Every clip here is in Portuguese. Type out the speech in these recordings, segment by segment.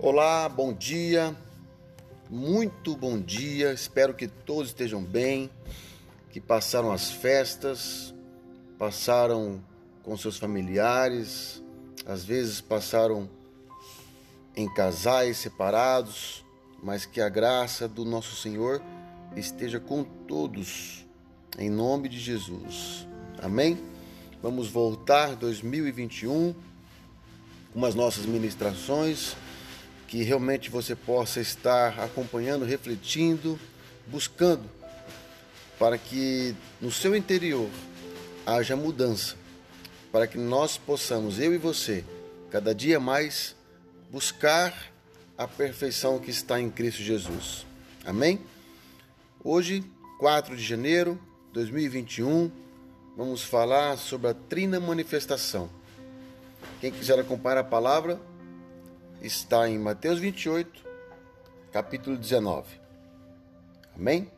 Olá, bom dia, muito bom dia. Espero que todos estejam bem, que passaram as festas, passaram com seus familiares, às vezes passaram em casais separados, mas que a graça do nosso Senhor esteja com todos, em nome de Jesus. Amém? Vamos voltar 2021 com as nossas ministrações que realmente você possa estar acompanhando, refletindo, buscando, para que no seu interior haja mudança, para que nós possamos, eu e você, cada dia mais buscar a perfeição que está em Cristo Jesus. Amém? Hoje, 4 de janeiro de 2021, vamos falar sobre a trina manifestação. Quem quiser acompanhar a palavra, está em Mateus 28, capítulo 19. Amém?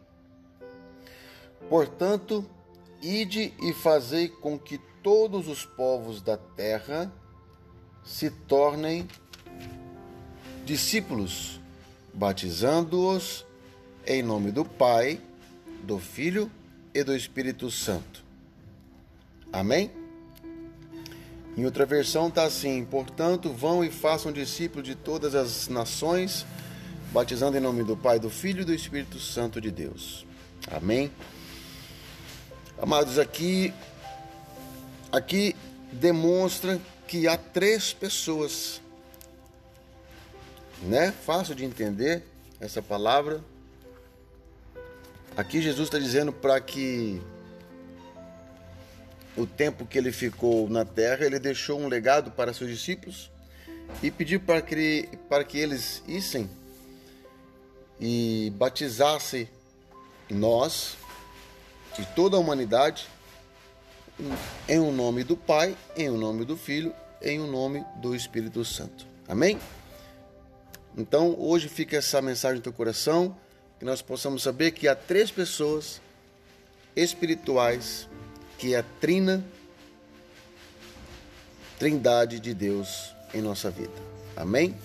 Portanto, ide e fazei com que todos os povos da terra se tornem discípulos, batizando-os em nome do Pai, do Filho e do Espírito Santo. Amém? Em outra versão está assim: Portanto, vão e façam discípulos de todas as nações, batizando em nome do Pai, do Filho e do Espírito Santo de Deus. Amém. Amados, aqui aqui demonstra que há três pessoas, né? Fácil de entender essa palavra. Aqui Jesus está dizendo para que o tempo que ele ficou na terra, ele deixou um legado para seus discípulos e pediu para que, para que eles issem e batizassem nós e toda a humanidade em o um nome do Pai, em o um nome do Filho, em o um nome do Espírito Santo. Amém? Então, hoje fica essa mensagem no teu coração, que nós possamos saber que há três pessoas espirituais que é a trina trindade de Deus em nossa vida. Amém?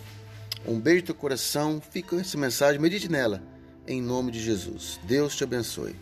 Um beijo no teu coração, fica com essa mensagem, medite nela, em nome de Jesus. Deus te abençoe.